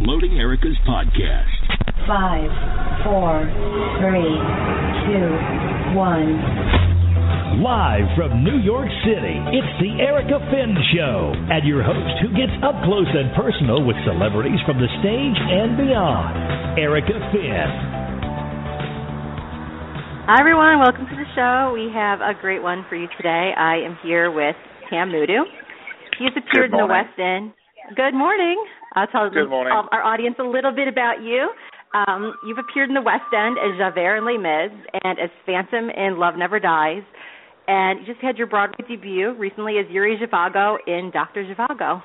Uploading Erika's podcast. Five, four, three, two, one. Live from New York City, it's the Erika Finn Show, and your host who gets up close and personal with celebrities from the stage and beyond, Erika Finn. Hi, everyone. Welcome to the show. We have a great one for you today. I am here with Tam Mutu. He's appeared in the West End. Good morning. I'll tell morning. our audience a little bit about you. Um, you've appeared in the West End as Javert in Les Mis and as Phantom in Love Never Dies. And you just had your Broadway debut recently as Yuri Zhivago in Dr. Zhivago.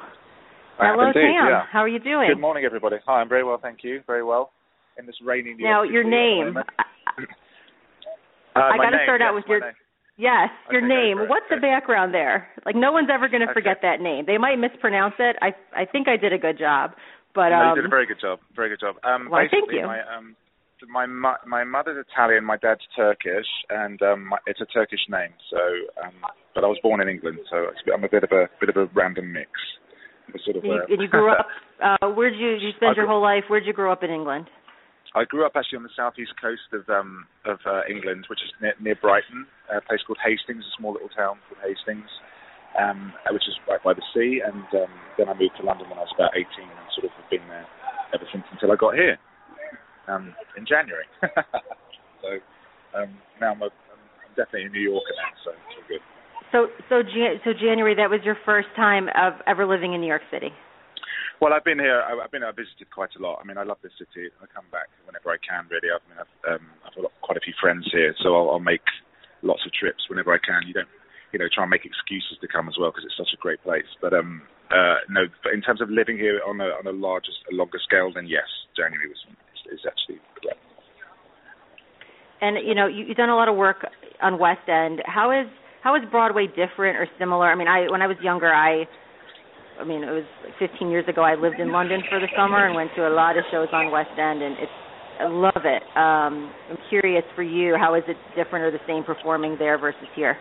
I Hello, indeed, Tam. yeah. How are you doing? Good morning, everybody. Hi, I'm very well, thank you. Very well. In this rainy New Now, your City at the name. I, Uh, I got to start out with your name. Yes, your name. What's the background there? Like no one's ever going to Okay. forget that name. They might mispronounce it. I I think I did a good job, but No, um you did a very good job. Very good job. Um, Why, thank you. My, um, my my mother's Italian, my dad's Turkish, and um, my, it's a Turkish name. So, um, but I was born in England, so I'm a bit of a bit of a random mix. Sort of. and you, uh, and you grew up. Uh, where'd you you spend I your whole life? Where'd you grow up in England? I grew up actually on the southeast coast of um, of uh, England, which is near, near Brighton, a place called Hastings, a small little town called Hastings, um, which is right by the sea. And um, then I moved to London when I was about 18, and sort of have been there ever since until I got here um, in January. so um, now I'm, a, I'm definitely a New Yorker now, so it's all good. So so so January. That was your first time of ever living in New York City. Well, I've been here. I've been. I've visited quite a lot. I mean, I love this city. I come back whenever I can. Really, I mean, I've, um, I've got quite a few friends here, so I'll, I'll make lots of trips whenever I can. You don't, you know, try and make excuses to come as well because it's such a great place. But um, uh, no, but in terms of living here on a on a larger, a longer scale, then yes, January was is, is actually correct. And you know you, you've done a lot of work on West End. How is how is Broadway different or similar? I mean, I when I was younger, I I mean, it was 15 years ago. I lived in London for the summer and went to a lot of shows on West End, and it's I love it. Um, I'm curious for you, how is it different or the same performing there versus here?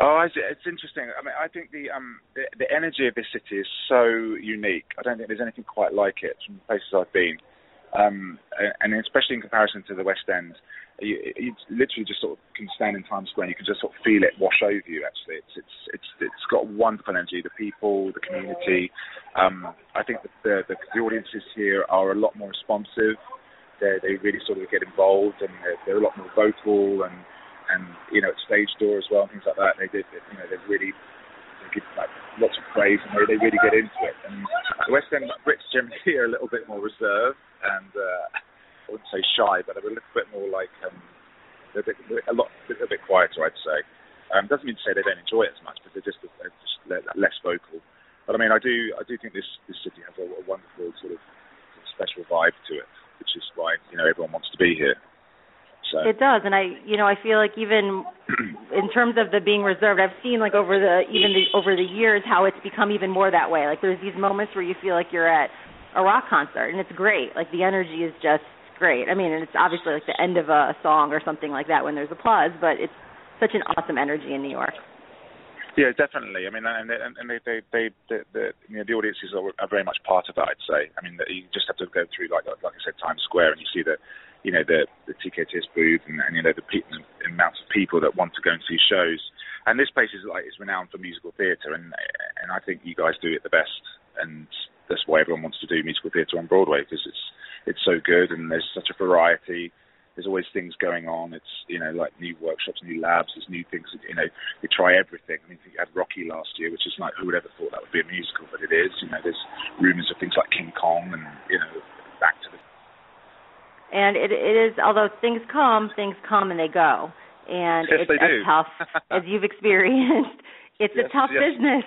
Oh, it's, interesting. I mean, I think the um the, the energy of this city is so unique. I don't think there's anything quite like it from the places I've been, um, and especially in comparison to the West End. You, you literally just sort of can stand in Times Square and you can just sort of feel it wash over you. Actually, it's it's it's it's got wonderful energy. The people, the community. Um, I think the, the the audiences here are a lot more responsive. They they really sort of get involved and they're, they're a lot more vocal and and you know at stage door as well and things like that. They did you know they really give like lots of praise and they they really get into it. And the West End Brits generally are a little bit more reserved and uh, I wouldn't say shy, but they're a little bit more like um, they're a, bit, a lot a bit quieter, I'd say. Um, doesn't mean to say they don't enjoy it as much, but they're just, they're just less vocal. But I mean, I do I do think this this city has a, a wonderful sort of special vibe to it, which is why you know everyone wants to be here. So It does, and I, you know, I feel like even in terms of the being reserved, I've seen like over the even the over the years how it's become even more that way. Like there's these moments where you feel like you're at a rock concert, and it's great. Like the energy is just great. I mean, and it's obviously like the end of a song or something like that when there's applause, but it's such an awesome energy in New York. Yeah, definitely. I mean, and they, and they, they, they the, the, you know, the audiences are, are very much part of that. I'd say. I mean, you just have to go through, like, like I said, Times Square, and you see the, you know, the the TKTS booth, and, and you know the, pe- the amounts of people that want to go and see shows. And this place is like is renowned for musical theatre, and and I think you guys do it the best, and that's why everyone wants to do musical theatre on Broadway because it's it's so good, and there's such a variety. There's always things going on. It's you know like new workshops, new labs. There's new things. You know, they try everything. I mean, you had Rocky last year, which is like who would ever thought that would be a musical, but it is. You know, there's rumours of things like King Kong and you know Back to the And it it is although things come, things come and they go. And Yes, it's do. tough as you've experienced. It's Yes, a tough yes. business.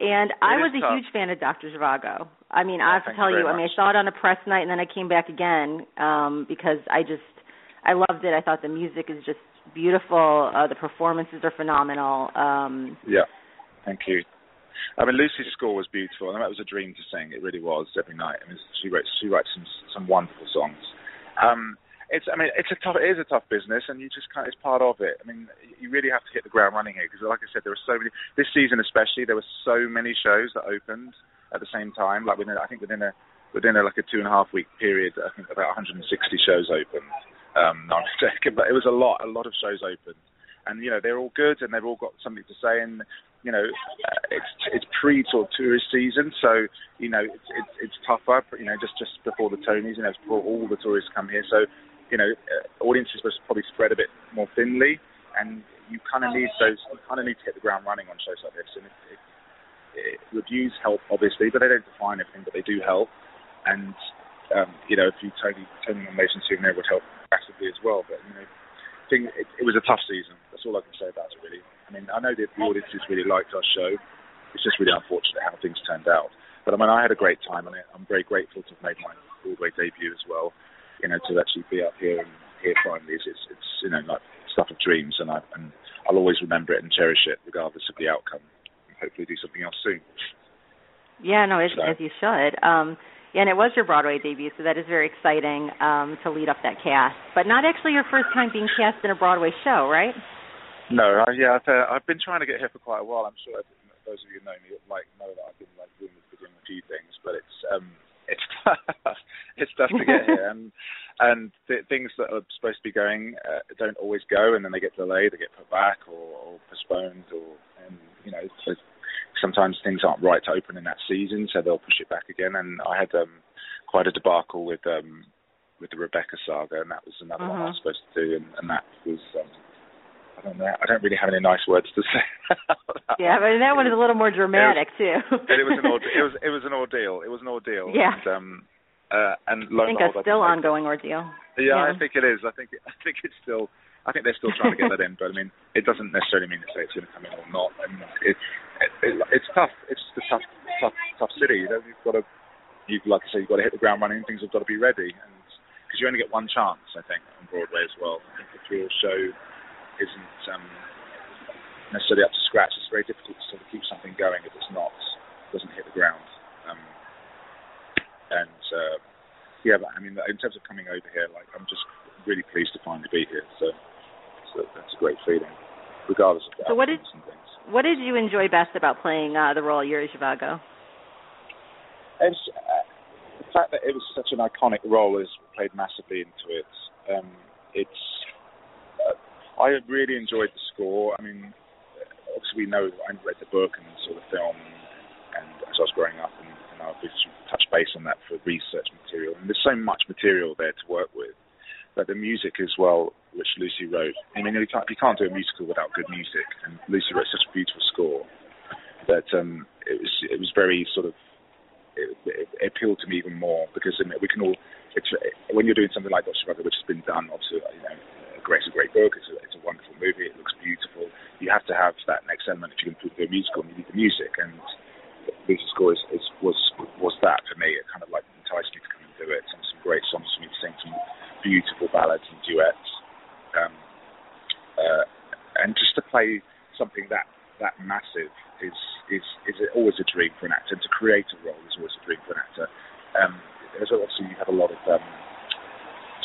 And I was a tough. huge fan of Dr. Zhivago. I mean, I have to thank tell you you, I mean, I saw it on a press night and then I came back again um because I just I loved it. I thought the music is just beautiful. Uh the performances are phenomenal. Um Yeah, thank you. I mean, Lucy's score was beautiful. I mean, that was a dream to sing. It really was every night. I mean, she writes she writes some some wonderful songs. Um, it's I mean, it's a tough it is a tough business, and you just can't. It's part of it. I mean, you really have to hit the ground running here because, like I said, there were so many this season, especially there were so many shows that opened at the same time. Like within, I think within a within a, like a two and a half week period, I think about 160 shows opened. Um, no, I'm joking, but it was a lot, a lot of shows opened, and you know they're all good and they've all got something to say. And you know, uh, it's it's pre sort of tourist season, so you know it's it's, it's tougher. You know, just just before the Tonys, you know, before all the tourists come here, so you know, uh, audiences must probably spread a bit more thinly, and you kind of need those. You kind of need to hit the ground running on shows like this, and it, it, reviews help obviously, but they don't define everything, but they do help. And um, you know, if you Tony Tony nomination souvenir would help massively as well. But you know, thing it, it was a tough season. That's all I can say about it really. I mean, I know that the audiences really liked our show. It's just really unfortunate how things turned out. But I mean, I had a great time, and I'm very grateful to have made my Broadway debut as well. You know, to actually be up here and here finally, it's, it's, it's you know like stuff of dreams, and I and I'll always remember it and cherish it regardless of the outcome. Hopefully, do something else soon. Yeah, no, as, so. as you should. Um, and it was your Broadway debut, so that is very exciting um, to lead up that cast. But not actually your first time being cast in a Broadway show, right? No, uh, yeah, I've, uh, I've been trying to get here for quite a while. I'm sure those of you who know me like know that I've been like doing, doing a few things, but it's um, it's tough. it's tough to get here, and and th- things that are supposed to be going uh, don't always go, and then they get delayed, they get put back or, or postponed, or and you know so sometimes things aren't right to open in that season, so they'll push it back again. And I had um, quite a debacle with um, with the Rebecca saga, and that was another uh-huh. one I was mm-hmm. supposed to do, and, and that was. Um, I don't know. I don't really have any nice words to say. yeah, but that one is a little more dramatic it was, too. it was an ordeal. It was it was an ordeal. It was an ordeal. Yeah. And, um, uh, and I think it's still ongoing ordeal. Yeah, yeah, I think it is. I think I think it's still I think they're still trying to get that in, but I mean, it doesn't necessarily mean to say it's going to come in or not. And it, it, it, it's tough. It's just a tough, tough, tough city. You know, you've got to, you've like I say, you've got to hit the ground running. Things have got to be ready, and because you only get one chance, I think, on Broadway as well. I think if your show isn't um, necessarily up to scratch, it's very difficult to sort of keep something going if it's not doesn't hit the ground. Um, and uh, yeah, but I mean, in terms of coming over here, like I'm just really pleased to finally be here. So that's a great feeling, regardless of so what did, things. What did you enjoy best about playing uh, the role of Yuri Zhivago? It's, uh, the fact that it was such an iconic role has played massively into it. Um, it's uh, I really enjoyed the score. I mean, obviously we know I read the book and saw the film, and as I was growing up, and, and I've touched base on that for research material. And there's so much material there to work with but the music as well, which Lucy wrote. I mean, you can't, you can't do a musical without good music, and Lucy wrote such a beautiful score that um, it was it was very sort of it, it, appealed to me even more because I mean, we can all when you're doing something like Dr. Brother, which has been done, obviously, you know, a great, a great book. It's a, it's a wonderful movie. It looks beautiful. You have to have that next element if you can do a musical. You need the music, and Lucy's score is, is, was was that for me. It kind of like enticed me to come and do it. Some some great songs for me to sing, some beautiful ballads and duets. Um, uh, and just to play something that that massive is is is always a dream for an actor. And to create a role is always a dream for an actor. Um, there's obviously you have a lot of um,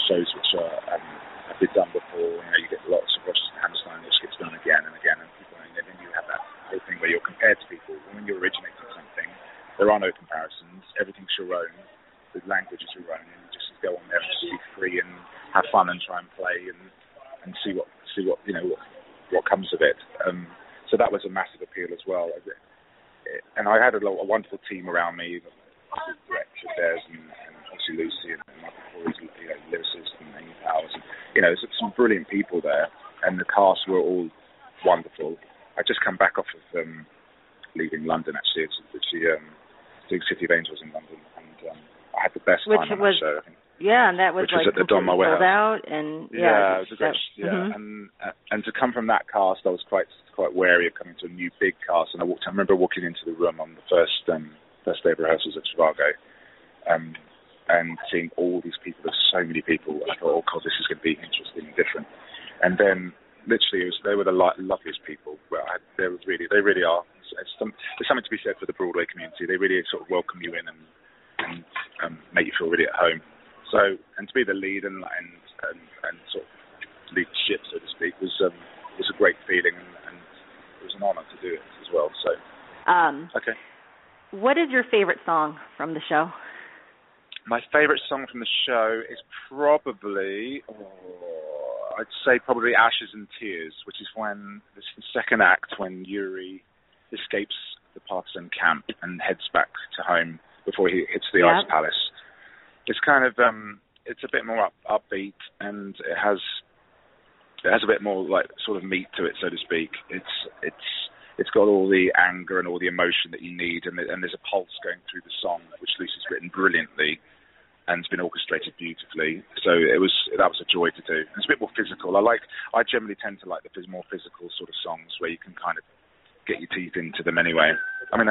shows which are um, have been done before. You know, you get lots of Rodgers and Hammerstein which gets done again and again, and people, and then you have that whole thing where you're compared to people. When you're originating something, there are no comparisons. Everything's your own. The language is your own, and you just go on there and just be free and have fun and try and play and and see what see what you know what what comes of it. Um, so that was a massive appeal as well. And I had a, a wonderful team around me, director Des and, and obviously Lucy and Michael Korie's you know, lyricist and Amy Powers. And, you know, there's some brilliant people there, and the cast were all wonderful. I just come back off of um, leaving London actually. It's the um, doing City of Angels in London, and um, I had the best Which time on was, that show. I think. Yeah, and that was which like was at the Don sold out, and yeah, yeah, it was a great, that, yeah, mm-hmm. and uh, and to come from that cast, I was quite quite wary of coming to a new big cast, and I walked. I remember walking into the room on the first um, first day of rehearsals at Zhivago, um, and seeing all these people. There's so many people. I thought, oh god, this is going to be interesting and different. And then literally, it was, they were the li- loveliest people. Well, I, they were really, they really are. Some, there's something to be said for the Broadway community. They really sort of welcome you in and and um, make you feel really at home. So, and to be the lead and and and, and sort of lead the ship, so to speak, was um, was a great feeling, and, and it was an honour to do it as well. So, um, okay. What is your favorite song from the show? My favourite song from the show is probably, oh, I'd say probably Ashes and Tears, which is when this is the second act when Yuri escapes the partisan camp and heads back to home before he hits the Yep. ice palace. It's kind of um, it's a bit more up, upbeat and it has it has a bit more like sort of meat to it, so to speak. It's it's it's got all the anger and all the emotion that you need, and, and there's a pulse going through the song, which Lucy's written brilliantly and it's been orchestrated beautifully. So it was that was a joy to do. It's a bit more physical. I like I generally tend to like the more physical sort of songs where you can kind of get your teeth into them anyway. I mean,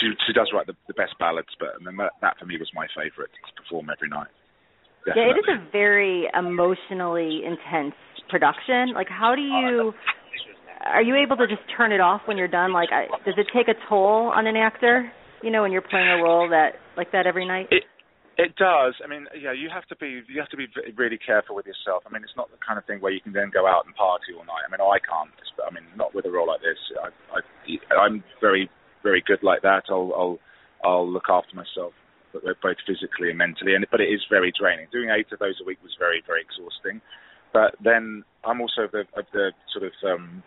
she she does write the, the best ballads, but I mean, that, that for me was my favourite to perform every night. Yeah, it is Definitely. a very emotionally intense production. Like, how do you? Are you able to just turn it off when you're done? Like, I, does it take a toll on an actor? You know, when you're playing a role that like that every night. It it does. I mean, yeah, you have to be you have to be really careful with yourself. I mean, it's not the kind of thing where you can then go out and party all night. I mean, I can't. But I mean, not with a role like this. I, I I'm very very good like that. I'll I'll I'll look after myself, both physically and mentally. And but it is very draining. Doing eight of those a week was very very exhausting. But then I'm also of the of the sort of um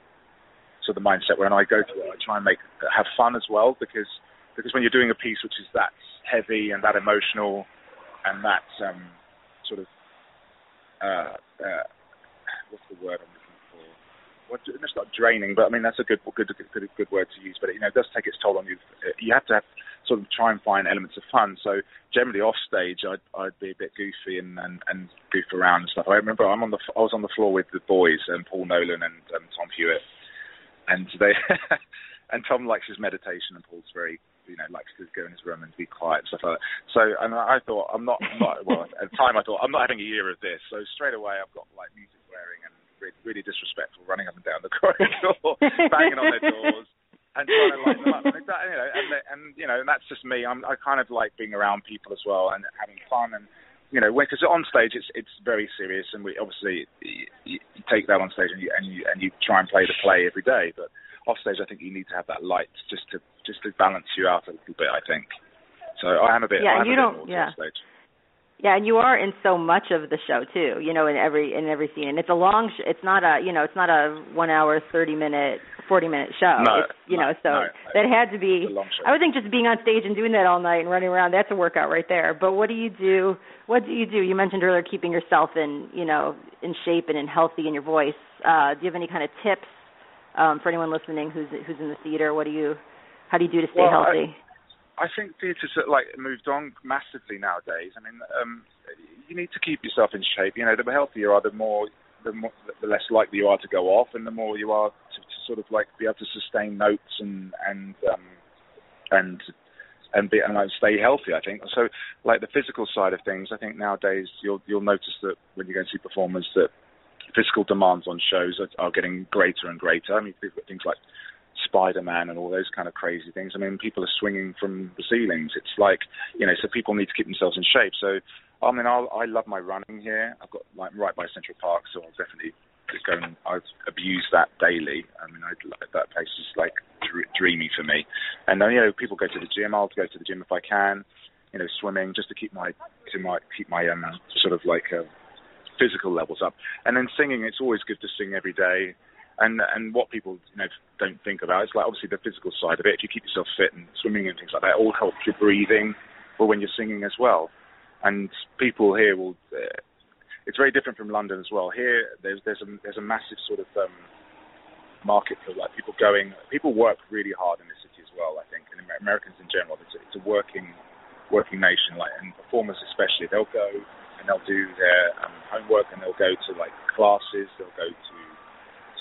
sort of mindset when I go to it, I try and make have fun as well because because when you're doing a piece which is that heavy and that emotional and that um, sort of uh, uh, what's the word I'm looking for? What, it's not draining, but I mean that's a good good good good, word to use. But you know, it does take its toll on you. You have to have, sort of try and find elements of fun. So generally off stage, I'd I'd be a bit goofy and, and, and goof around and stuff. I remember I'm on the I was on the floor with the boys and Paul Nolan and um, Tom Hewitt, and they and Tom likes his meditation and Paul's very you know likes to go in his room and be quiet and stuff like that. So and I thought I'm not I'm not well at the time I thought I'm not having a year of this. So straight away I've got like music blaring and really, really disrespectful, running up and down the corridor, banging on their doors. And trying to light them up, and, you know, and, and you know, and that's just me. I'm, I kind of like being around people as well and having fun, and you know, because on stage it's it's very serious, and we obviously you, you take that on stage and you and you and you try and play the play every day, but off stage I think you need to have that light just to just to balance you out a little bit. I think. So I am a bit. Yeah, am you a don't- yeah. Yeah, and you are in so much of the show too. You know, in every in every scene, and it's a long. Sh- it's not a you know, it's not a one hour, thirty minute, forty minute show. No, it's, you no, know, so no, that had to be. A long show. I would think just being on stage and doing that all night and running around, that's a workout right there. But what do you do? What do you do? You mentioned earlier keeping yourself in, you know, in shape and in healthy in your voice. Uh, do you have any kind of tips um, for anyone listening who's who's in the theater? What do you, how do you do to stay Well, healthy? I think theatre's uh, like moved on massively nowadays. I mean, um, you need to keep yourself in shape. You know, the healthier you are, the more, the more, the less likely you are to go off, and the more you are to, to sort of like be able to sustain notes and and um, and and be and like stay healthy. I think so. Like the physical side of things, I think nowadays you'll you'll notice that when you go and see performers that physical demands on shows are, are getting greater and greater. I mean, things like Spider-Man and all those kind of crazy things. I mean, people are swinging from the ceilings. It's like, you know, so people need to keep themselves in shape. So, I mean, I'll, I love my running here. I've got like right by Central Park, so I'll definitely go and I abuse that daily. I mean, I, that place is like dr- dreamy for me. And then, you know, people go to the gym. I'll go to the gym if I can. You know, swimming just to keep my to my keep my um sort of like uh, physical levels up. And then singing, it's always good to sing every day. And and what people you know don't think about is like obviously the physical side of it. If you keep yourself fit and swimming and things like that, all helps your breathing, or when you're singing as well. And people here will. Uh, it's very different from London as well. Here, there's there's a there's a massive sort of um, market for like people going. People work really hard in this city as well. I think, and Americans in general, it's a, it's a working working nation. Like and performers especially, they'll go and they'll do their um, homework and they'll go to like classes. They'll go to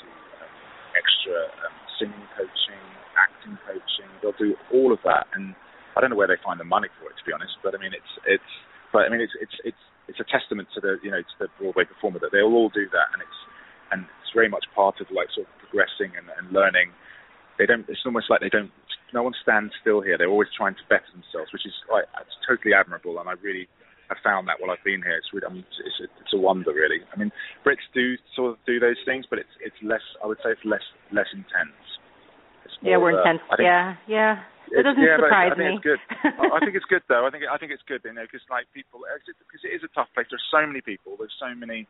to um, extra um, singing coaching, acting coaching. They'll do all of that, and I don't know where they find the money for it, to be honest. But I mean, it's it's. But I mean, it's it's it's it's a testament to the you know to the Broadway performer that they'll all do that, and it's and it's very much part of like sort of progressing and, and learning. They don't. It's almost like they don't. No one stands still here. They're always trying to better themselves, which is like it's totally admirable, and I really have found that while I've been here. It's really, I mean, it's, a, it's a wonder, really. I mean, Brits do sort of do those things, but it's it's less. I would say it's less less intense. It's Yeah, we're a- uh, intense. Think, yeah, yeah. It doesn't yeah, surprise but I think me. it's good. I I think it's good though. I think I think it's good, you know, because like people, because it is a tough place. There's so many people. There's so many,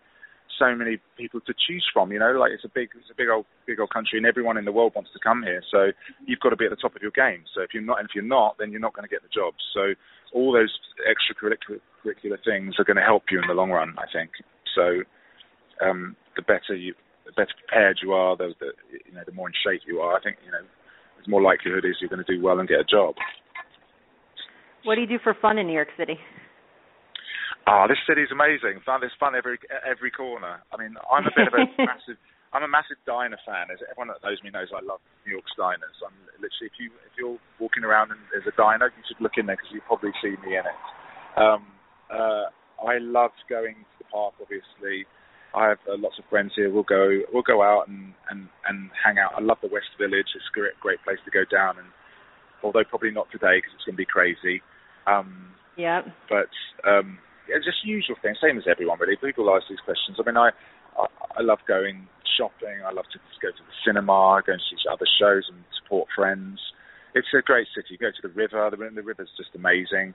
so many people to choose from. You know, like it's a big, it's a big old, big old country, and everyone in the world wants to come here. So you've got to be at the top of your game. So if you're not, and if you're not, then you're not going to get the job. So all those extracurricular things are going to help you in the long run. I think. So um, the better you, the better prepared you are, the, the you know, the more in shape you are. I think you know there's more likelihood is you're going to do well and get a job. What do you do for fun in New York City? Ah, this city's amazing. Fun, there's fun every every corner. I mean, I'm a bit of a massive. I'm a massive diner fan. As everyone that knows me knows, I love New York's diners. I'm literally, if you if you're walking around and there's a diner, you should look in there because you've probably see me in it. Um, uh, I love going to the park. Obviously, I have uh, lots of friends here. We'll go we'll go out and and and hang out. I love the West Village. It's a great great place to go down. And although probably not today because it's going to be crazy. Um, Yeah. but um, just usual things, same as everyone really. People ask these questions. I mean, I, I I love going shopping. I love to go to the cinema, go and see other shows and support friends. It's a great city. You go to the river. The, the river's just amazing.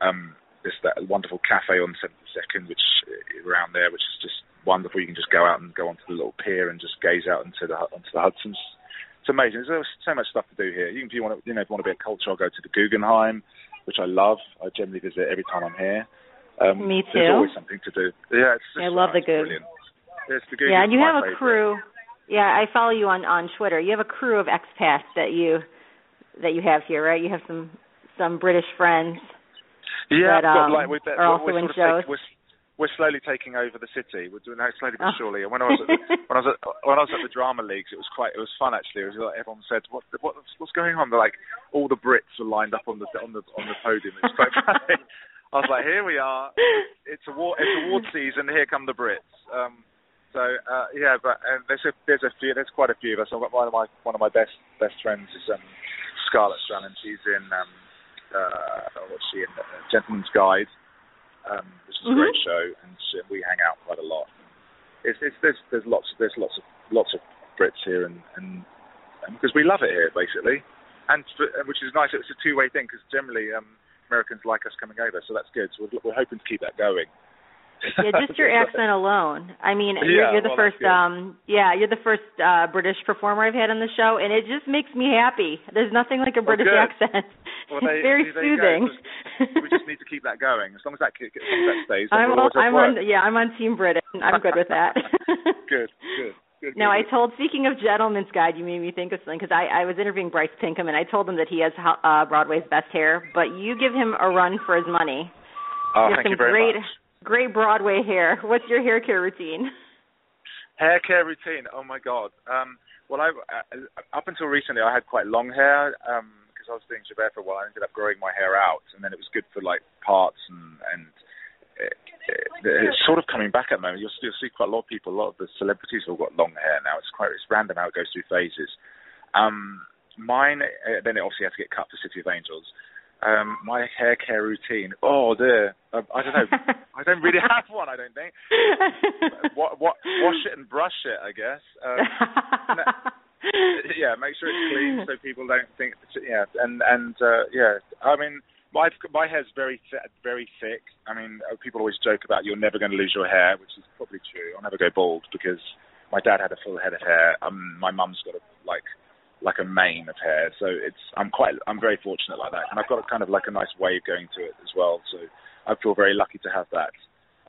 Um, there's that wonderful cafe on 72nd, which around there, which is just wonderful. You can just go out and go onto the little pier and just gaze out into the onto the Hudson's. It's amazing. There's so much stuff to do here. You can, if you want to, you know, if you want a bit of culture, I'll go to the Guggenheim, which I love. I generally visit every time I'm here. Um, Me too. There's always something to do. Yeah, it's just, I love the Goog. Brilliant. The Yeah, and you have a favorite. crew. Yeah, I follow you on on Twitter. You have a crew of expats that you that you have here, right? You have some some British friends. Yeah, that, got, um, like, we're, are also we're, in shows. take- we're, we're slowly taking over the city. We're doing it slowly but Oh. surely. And when I was at the, when I was at, when I was at the drama leagues, it was quite it was fun actually. It was like everyone said, "What what what's going on?" They're like all the Brits were lined up on the on the on the podium. It's quite funny. I was like, "Here we are. It's award it's award season. Here come the Brits." Um, so uh, yeah, but uh, there's a there's a few there's quite a few of us. I've got one of my one of my best best friends is um, Scarlett Strallen, she's in um, uh, what's she in? Uh, Gentleman's Guide, um, which is a great Mhm. show, and she, we hang out quite a lot. It's, it's there's there's lots there's lots of lots of Brits here, and and, and because we love it here basically, and for, which is nice. It's a two way thing because generally um, Americans like us coming over, so that's good. So we're, we're hoping to keep that going. Yeah, just your accent alone. I mean, Yeah, you're, you're the well, first. um Yeah, you're the first uh British performer I've had on the show, and it just makes me happy. There's nothing like a British good. accent. Well, it's very see, there you soothing. we just need to keep that going. As long as that as long as that stays, I'm we'll have I'm on yeah I'm on Team Britain. I'm good with that. good, good, good. Now I told, speaking of Gentleman's Guide, you made me think of something because I, I was interviewing Bryce Pinkham and I told him that he has uh, Broadway's best hair, but you give him a run for his money. Oh, have thank some you very great, much. great Broadway hair. What's your hair care routine? Hair care routine. Oh my god. Um, well, I uh, up until recently I had quite long hair because I was doing Javert for a while. I ended up growing my hair out, and then it was good for like parts and and it's sort of coming back at the moment. You'll, you'll see quite a lot of people. A lot of the celebrities have all got long hair now. It's quite it's random how it goes through phases. Um, mine uh, then it obviously had to get cut for City of Angels. Um, my hair care routine. Oh dear. Uh, I don't know. I don't really have one. I don't think. Wa- wa- wash it and brush it, I guess. Um, yeah, make sure it's clean so people don't think. Yeah, and and uh, yeah, I mean, my my hair's very th- very thick. I mean, uh, people always joke about you're never going to lose your hair, which is probably true. I'll never go bald because my dad had a full head of hair. Um, my mum's got a like like a mane of hair, so it's I'm quite I'm very fortunate like that, and I've got a kind of like a nice wave going to it as well. So I feel very lucky to have that.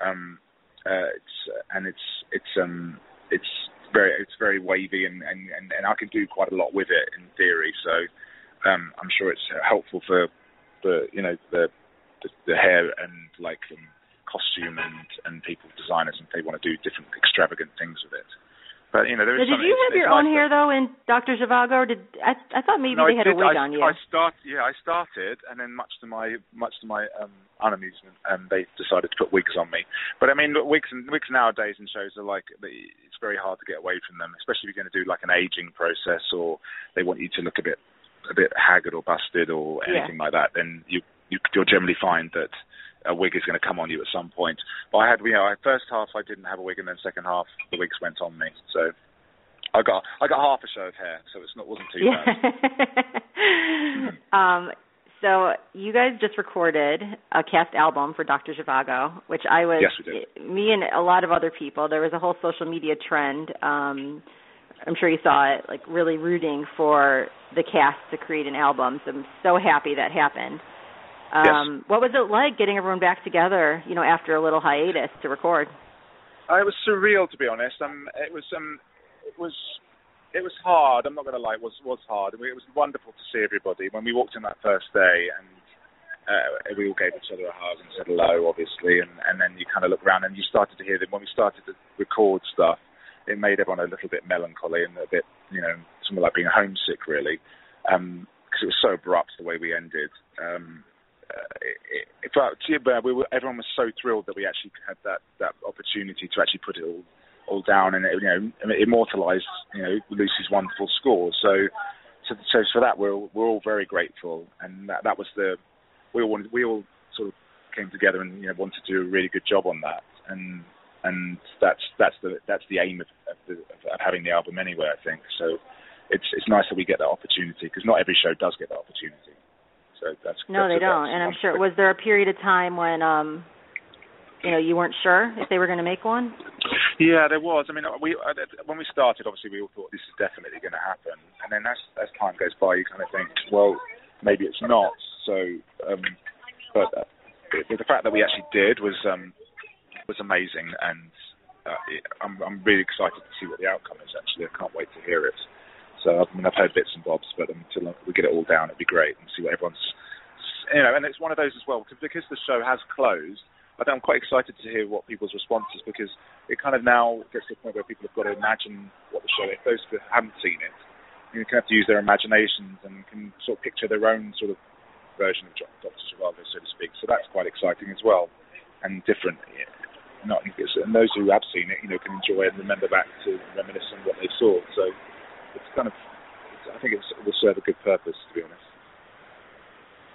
Um, uh, it's and it's it's um it's very it's very wavy and, and, and, and I can do quite a lot with it in theory. So um, I'm sure it's helpful for the you know the the, the hair and like um, costume and and people designers and they want to do different extravagant things with it. But you know there is. Now, did you have your own hair though in Dr. Zhivago, or did I? I thought maybe no, they had a did. wig I, on you. I start, yeah, I started, and then much to my much to my um, unamusement, um, they decided to put wigs on me. But I mean, wigs and wigs nowadays in shows are like it's very hard to get away from them, especially if you're going to do like an aging process or they want you to look a bit a bit haggard or busted or Yeah. anything like that. Then you, you you'll generally find that a wig is going to come on you at some point. But I had, you know, I, first half I didn't have a wig, and then second half the wigs went on me. So I got I got half a show of hair, so it's not wasn't too yeah. bad. um, so you guys just recorded a cast album for Doctor Zhivago, which I was yes, me and a lot of other people. There was a whole social media trend. Um, I'm sure you saw it, like really rooting for the cast to create an album. So I'm so happy that happened. Um, yes. What was it like getting everyone back together, you know, after a little hiatus to record? Uh, it was surreal, to be honest. Um, it was um, it was it was hard. I'm not going to lie, it was was hard. It was wonderful to see everybody when we walked in that first day, and uh, we all gave each other a hug and said hello, obviously, and and then you kind of look around and you started to hear them when we started to record stuff. It made everyone a little bit melancholy and a bit, you know, something like being homesick, really, because um, it was so abrupt the way we ended. Um, uh, it, it, but we were, everyone was so thrilled that we actually had that that opportunity to actually put it all all down and you know immortalised you know Lucy's wonderful score. So, so, so for that we're we're all very grateful, and that that was the we all wanted, we all sort of came together and you know wanted to do a really good job on that, and and that's that's the that's the aim of, of, the, of having the album anyway. I think so. It's it's nice that we get that opportunity because not every show does get that opportunity. So that's no, that's, they don't. And I'm sure was there a period of time when um you know you weren't sure if they were going to make one? Yeah, there was. I mean, we when we started, obviously we all thought this is definitely going to happen, and then as as time goes by, you kind of think, well, maybe it's not. So, um, but uh, the, the fact that we actually did was um, was amazing, and uh, I'm I'm really excited to see what the outcome is. Actually, I can't wait to hear it. So I mean, I've heard bits and bobs, but until we get it all down, it'd be great and see what everyone's, you know. And it's one of those as well because the show has closed I'm quite excited to hear what people's responses because it kind of now gets to the point where people have got to imagine what the show is. Those who haven't seen it, you can have to use their imaginations and can sort of picture their own sort of version of Doctor Zhivago, so to speak. So that's quite exciting as well, and different. Not and those who have seen it, you know, can enjoy and remember back to reminisce on what they saw. So it's kind of, it's, I think it will serve a good purpose, to be honest.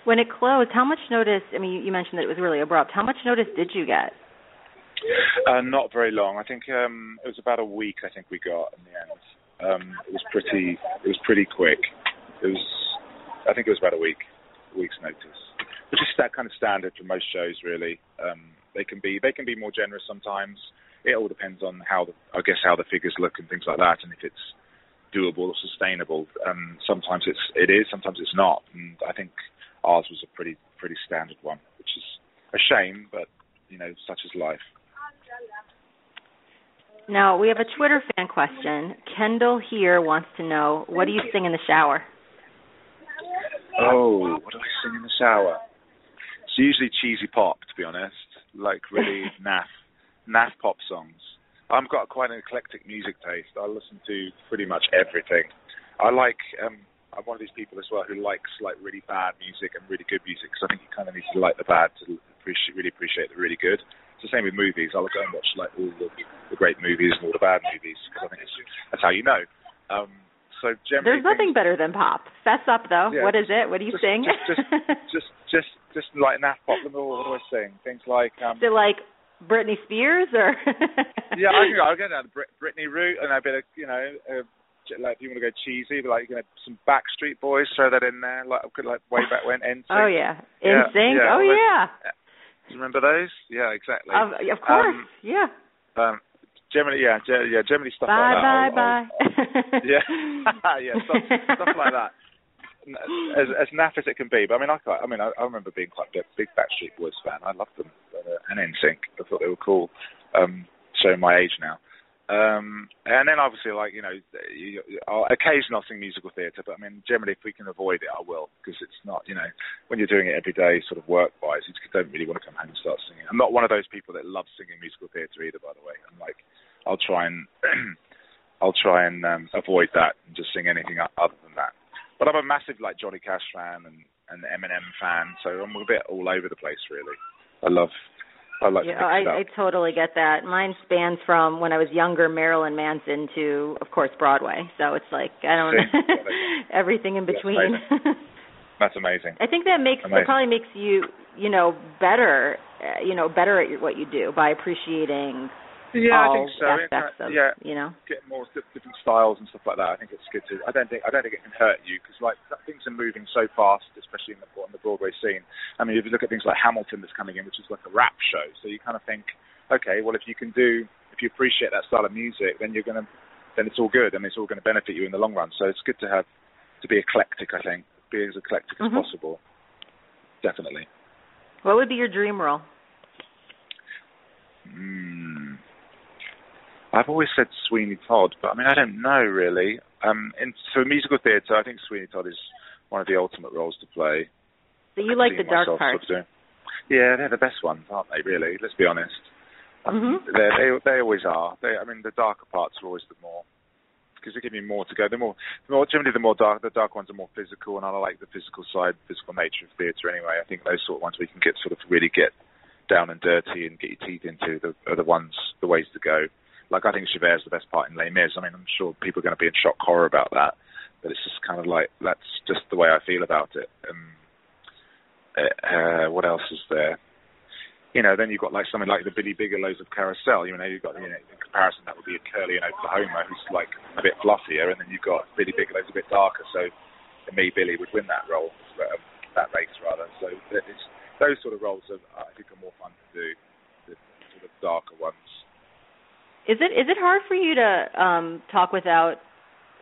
When it closed, how much notice? I mean, you mentioned that it was really abrupt. How much notice did you get? Uh, not very long. I think um, it was about a week. I think we got in the end. Um, it was pretty. It was pretty quick. It was. I think it was about a week. A week's notice, which is that kind of standard for most shows, really. Um, they can be. They can be more generous sometimes. It all depends on how the. I guess how the figures look and things like that, and if it's doable or sustainable. Um, sometimes it's. It is. Sometimes it's not. And I think ours was a pretty pretty standard one, which is a shame, but you know, such is life. Now we have a Twitter fan question. Kendall here wants to know, what do you sing in the shower? Oh, what do I sing in the shower? It's usually cheesy pop, to be honest, like really naff, naff pop songs. I've got quite an eclectic music taste. I listen to pretty much everything. I like um, I'm one of these people as well who likes like really bad music and really good music because I think you kind of need to like the bad to appreciate, really appreciate the really good. It's the same with movies. I'll go and watch like all the, the great movies and all the bad movies because I think it's, that's how you know. Um, so generally, there's nothing better than pop. Fess up though. Yeah, what is it? What do you just, sing? Just, just, just, just, just like naff pop. What do I sing? Things like. Um, so like Britney Spears or. yeah, I can go. I'll go down the Britney route and a bit of you know. Uh, like if you want to go cheesy, but like you know some Backstreet Boys, throw that in there, like could like way back when NSYNC. Oh yeah, NSYNC. Yeah, oh yeah. Do you remember those? Yeah, exactly. Of, of course, um, yeah. Um, generally, yeah, yeah, generally stuff bye, like that. Bye, bye, bye. yeah, yeah, stuff, stuff like that. As as naff as it can be, but I mean, I quite, I mean, I, I remember being quite a big Backstreet Boys fan. I loved them, uh, and NSYNC. I thought they were cool. Um, showing my age now. Um, and then obviously, like you know, you, I'll, occasionally I'll sing musical theatre, but I mean, generally, if we can avoid it, I will because it's not, you know, when you're doing it every day, sort of work-wise, you don't really want to come home and start singing. I'm not one of those people that love singing musical theatre either, by the way. I'm like, I'll try and I'll try and um, avoid that and just sing anything other than that. But I'm a massive like Johnny Cash fan and and Eminem fan, so I'm a bit all over the place really. I love I like yeah, I, I totally get that. Mine spans from when I was younger, Marilyn Manson, to of course Broadway. So it's like I don't know everything in between. That's amazing. I think that makes amazing. that probably makes you you know better uh, you know better at what you do by appreciating yeah, all I think so. aspects yeah, of yeah, you know. get more different styles and stuff like that. I think it's good to. I don't think I don't think it can hurt you because like things are moving so fast, especially in the on the Broadway scene. I mean, if you look at things like Hamilton that's coming in, which is like a rap show, so you kind of think, okay, well if you can do, if you appreciate that style of music, then you're gonna, then it's all good and it's all going to benefit you in the long run. So it's good to have to be eclectic. I think be as eclectic Mhm. as possible. Definitely. What would be your dream role? Hmm. I've always said Sweeney Todd, but I mean I don't know really. Um, in for musical theatre, I think Sweeney Todd is one of the ultimate roles to play. So you like the dark parts. sort of Yeah, they're the best ones, aren't they? Really, let's be honest. Um, Mhm. They they they always are. They, I mean, the darker parts are always the more because they give you more to go. The more, the more generally, the more dark, the dark ones are more physical, and I like the physical side, physical nature of theatre anyway. I think those sort of ones we can get sort of really get down and dirty and get your teeth into the, are the ones, the ways to go. Like I think Javert's the best part in Les Mis. I mean, I'm sure people are going to be in shock horror about that, but it's just kind of like that's just the way I feel about it. Um, uh, uh, what else is there? You know, then you've got like something like the Billy Bigelows of Carousel. You know, you've got you know, in comparison that would be a Curly in Oklahoma, who's like a bit fluffier, and then you've got Billy Bigelow's a bit darker. So, me, Billy would win that role, um, that race rather. So those sort of roles are, I think are more fun to do, the sort of darker ones. Is it is it hard for you to um talk without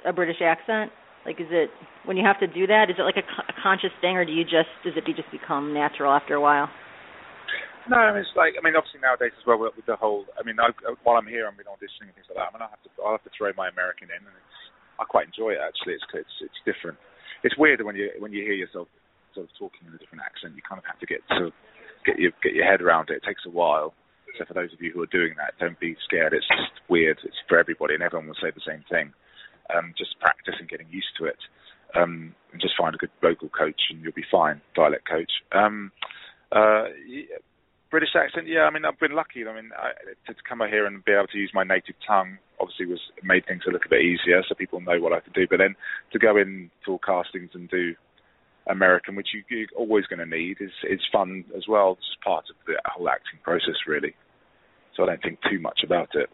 a British accent? Like, is it when you have to do that? Is it like a, a conscious thing, or do you just does it be just become natural after a while? No, I mean, it's like I mean, obviously nowadays as well with, the whole. I mean, I, while I'm here, I'm been auditioning and things like that. I mean, I have to I have to throw my American in, and it's I quite enjoy it actually. It's it's it's different. It's weird when you when you hear yourself sort of talking in a different accent. You kind of have to get to get your get your head around it. It takes a while. So for those of you who are doing that, don't be scared. It's just weird. It's for everybody, and everyone will say the same thing. Um, just practice and getting used to it. Um, and just find a good vocal coach, and you'll be fine. Dialect coach. Um, uh, British accent, yeah. I mean, I've been lucky. I mean, I, to, come here and be able to use my native tongue obviously was made things a little bit easier, so people know what I can do. But then to go in for castings and do American, which you, you're always going to need, is is fun as well. It's part of the whole acting process, really. So I don't think too much about it.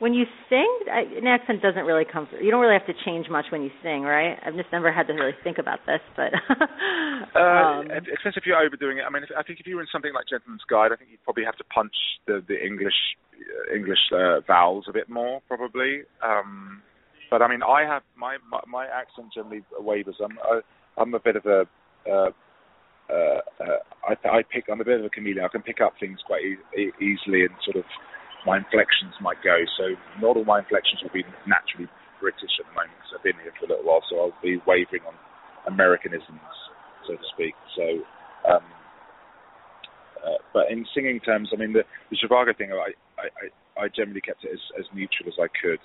When you sing, an accent doesn't really come through. You don't really have to change much when you sing, right? I've just never had to really think about this, but Uh, um, it depends if you're overdoing it. I mean, if, I think if you were in something like Gentleman's Guide, I think you'd probably have to punch the the English uh, English uh, vowels a bit more, probably. Um, but I mean, I have my my, my accent generally wavers. I'm I, I'm a bit of a uh, uh, uh, I, I pick. I'm a bit of a chameleon. I can pick up things quite e- easily, and sort of my inflections might go. So not all my inflections will be naturally British at the moment because I've been here for a little while. So I'll be wavering on Americanisms, so to speak. So, um, uh, but in singing terms, I mean the the Zhivago thing, I I, I I generally kept it as, as neutral as I could.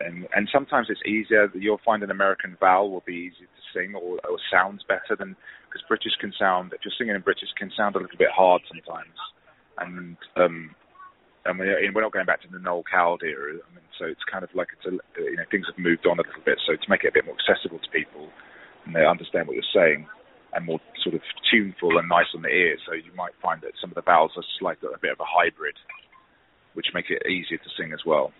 And and sometimes it's easier. You'll find an American vowel will be easier to sing or, or sounds better than because British can sound. If you're singing in British, can sound a little bit hard sometimes. And um, and we're, not going back to the Noel Coward era. I mean, so it's kind of like it's a, you know things have moved on a little bit. So to make it a bit more accessible to people and they understand what you're saying and more sort of tuneful and nice on the ear. So you might find that some of the vowels are slightly a bit of a hybrid, which make it easier to sing as well.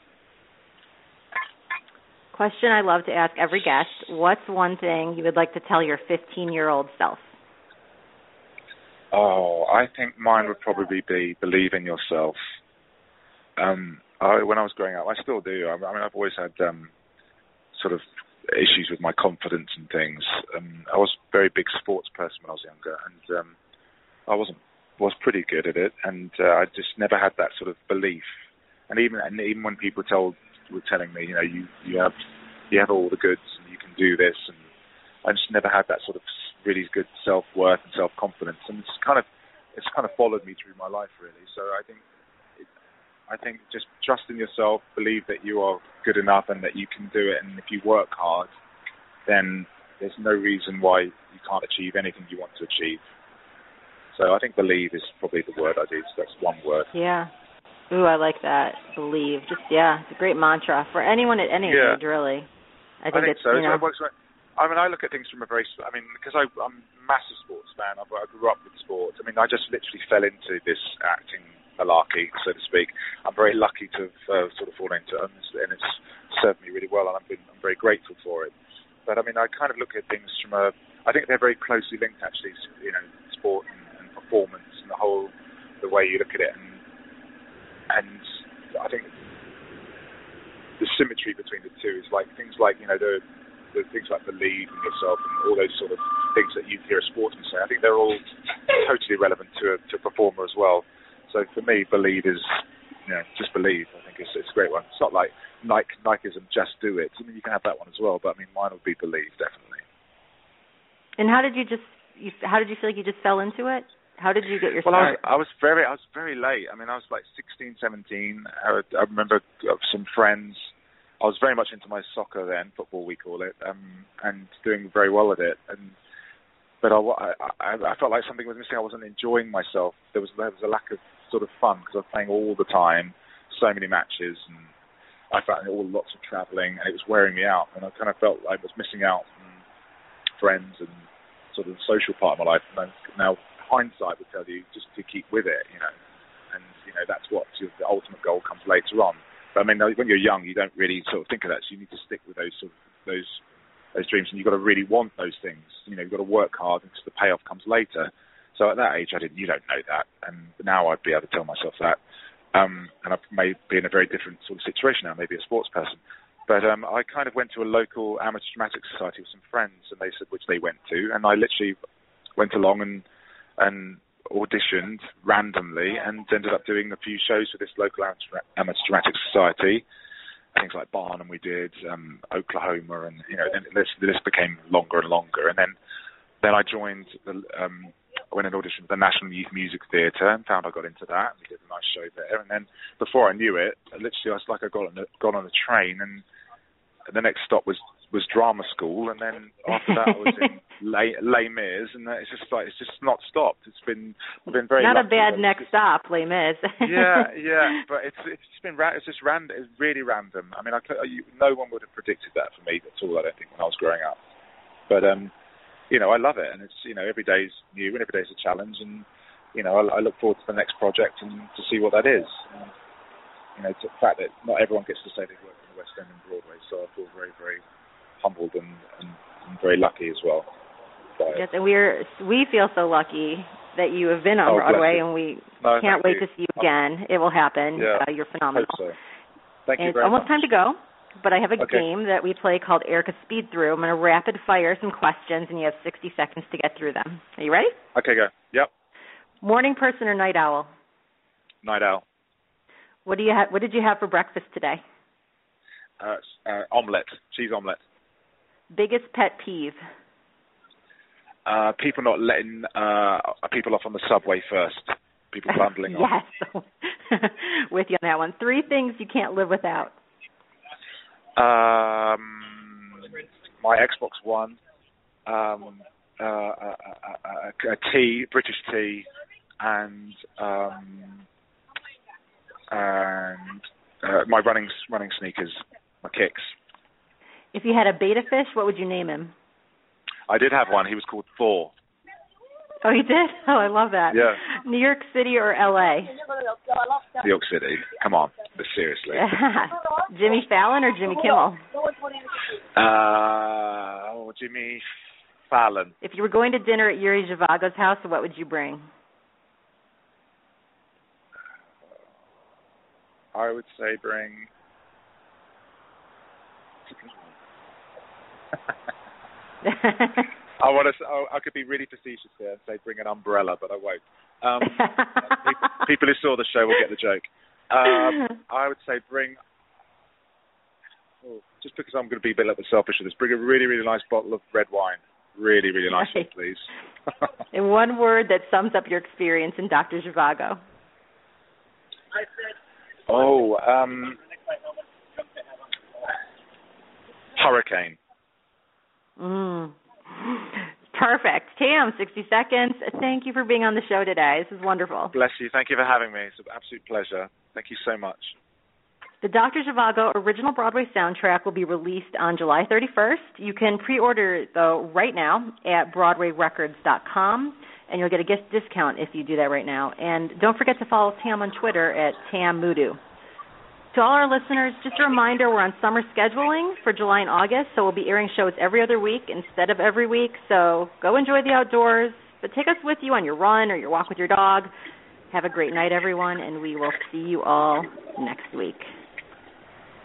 Question I love to ask every guest: What's one thing you would like to tell your 15-year-old self? Oh, I think mine would probably be believe in yourself. Um, I, when I was growing up, I still do. I, I mean, I've always had um, sort of issues with my confidence and things. Um, I was a very big sports person when I was younger, and um, I wasn't was pretty good at it, and uh, I just never had that sort of belief. And even and even when people told were telling me, you know, you you have you have all the goods and you can do this, and I just never had that sort of really good self worth and self confidence, and it's kind of it's kind of followed me through my life really. So I think it, I think just trust in yourself, believe that you are good enough and that you can do it, and if you work hard, then there's no reason why you can't achieve anything you want to achieve. So I think believe is probably the word I'd use. That's one word. Yeah. Ooh, I like that. Believe. Just yeah, it's a great mantra for anyone at any Yeah. age, really. I I think, think it's so. you know. So it works right. I mean, I look at things from a very. I mean, because I, I'm a massive sports fan. I, I grew up with sports. I mean, I just literally fell into this acting malarkey, so to speak. I'm very lucky to have uh, sort of fallen into it, and it's served me really well, and I've been, I'm very grateful for it. But I mean, I kind of look at things from a. I think they're very closely linked, actually. You know, sport and, and performance, and the whole the way you look at it, and and I think the symmetry between the two is like things like you know the the things like believe in yourself and all those sort of things that you hear a sportsman say. I think they're all totally relevant to a, to a performer as well. So for me, believe is you know just believe. I think it's, it's a great one. It's not like Nike Nikeism, just do it. I mean, you can have that one as well, but I mean, mine would be believe definitely. And how did you just? You, how did you feel like you just fell into it? How did you get your well, start? I was, I was very, I was very late. I mean, I was like 16, 17. I, I remember some friends I was very much into my soccer then, football we call it, um, and doing very well at it. And but I, I, I felt like something was missing. I wasn't enjoying myself. There was there was a lack of sort of fun because I was playing all the time, so many matches, and I found all lots of travelling, and it was wearing me out. And I kind of felt like I was missing out on friends and sort of the social part of my life. And now hindsight would tell you just to keep with it, you know. And you know that's what the ultimate goal comes later on. But I mean, when you're young, you don't really sort of think of that. So you need to stick with those sort of those those dreams, and you've got to really want those things. You know, you've got to work hard, and the payoff comes later. So at that age, I didn't. You don't know that, and now I'd be able to tell myself that. Um, and I may be in a very different sort of situation now, maybe a sports person. But um, I kind of went to a local amateur dramatic society with some friends, and they said which they went to, and I literally went along and and auditioned randomly and ended up doing a few shows for this local amateur dramatic society. Things like Barnum we did, um, Oklahoma, and you know, then this this became longer and longer. And then then I joined the um, I went and auditioned for the National Youth Music Theatre and found I got into that. We did a nice show there, and then before I knew it, literally I was like I got on a, got on a train, and the next stop was was drama school, and then after that I was in Les, Les Mis, and it's just like it's just not stopped. It's been I've been very not a bad next stop, Les Mis. yeah, yeah, but it's it's just been it's just random. It's really random. I mean, I you, no one would have predicted that for me at all. I don't think when I was growing up, but um, you know, I love it, and it's you know every day's new and every day's a challenge, and you know, I, I look forward to the next project and to see what that is. And, you know, the fact that not everyone gets to say they work in the West End and Broadway, so I feel very, very humbled and, and, and very lucky as well. yes, and we're we feel so lucky that you have been on Oh, Broadway, and we No, can't wait you. to see you again. It will happen. Yeah. Uh, you're phenomenal. so. Thank and you it's almost much. time to go, but I have a Okay. game that we play called Erika Speed Through. I'm going to rapid fire some questions, and you have 60 seconds to get through them. Are you ready? Okay, go. Yep. Morning person or night owl? Night owl. What do you have? What did you have for breakfast today? Uh, uh, omelette. Cheese omelette. Biggest pet peeve? Uh, people not letting uh, people off on the subway first. People bundling yes, with you on that one. Three things you can't live without. Um, my Xbox One, um, uh, a, a, a, a tea, British tea, and um, and uh, my running running sneakers, my kicks. If you had a beta fish, what would you name him? I did have one. He was called Thor. Oh, you did? Oh, I love that. Yeah. New York City or L.A.? New York City. Come on, but seriously. Jimmy Fallon or Jimmy Kimmel? Uh, oh, Jimmy Fallon. If you were going to dinner at Yuri Zhivago's house, what would you bring? I would say bring. I want to. Oh, I could be really facetious here and say bring an umbrella, but I won't. Um, people, people who saw the show will get the joke. Um, I would say bring. Oh, just because I'm going to be a bit, little bit selfish with this, bring a really, really nice bottle of red wine. Really, really nice one, please. In one word that sums up your experience in Dr. Zhivago. oh, um, hurricane. Mm. Perfect. Tam, 60 seconds. Thank you for being on the show today. This is wonderful. Bless you. Thank you for having me. It's an absolute pleasure. Thank you so much. The Dr. Zhivago original Broadway soundtrack will be released on July 31st. You can pre-order it, though right now at BroadwayRecords.com. and you'll get a gift discount if you do that right now. And don't forget to follow Tam on Twitter at Tam Mutu. To all our listeners, just a reminder we're on summer scheduling for July and August, so we'll be airing shows every other week instead of every week. So go enjoy the outdoors, but take us with you on your run or your walk with your dog. Have a great night, everyone, and we will see you all next week.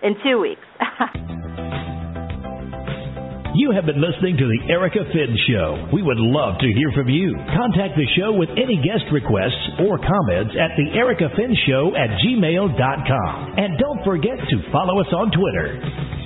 In two weeks. You have been listening to The Erika Finn Show. We would love to hear from you. Contact the show with any guest requests or comments at The Erika Finn Show at gmail.com. And don't forget to follow us on Twitter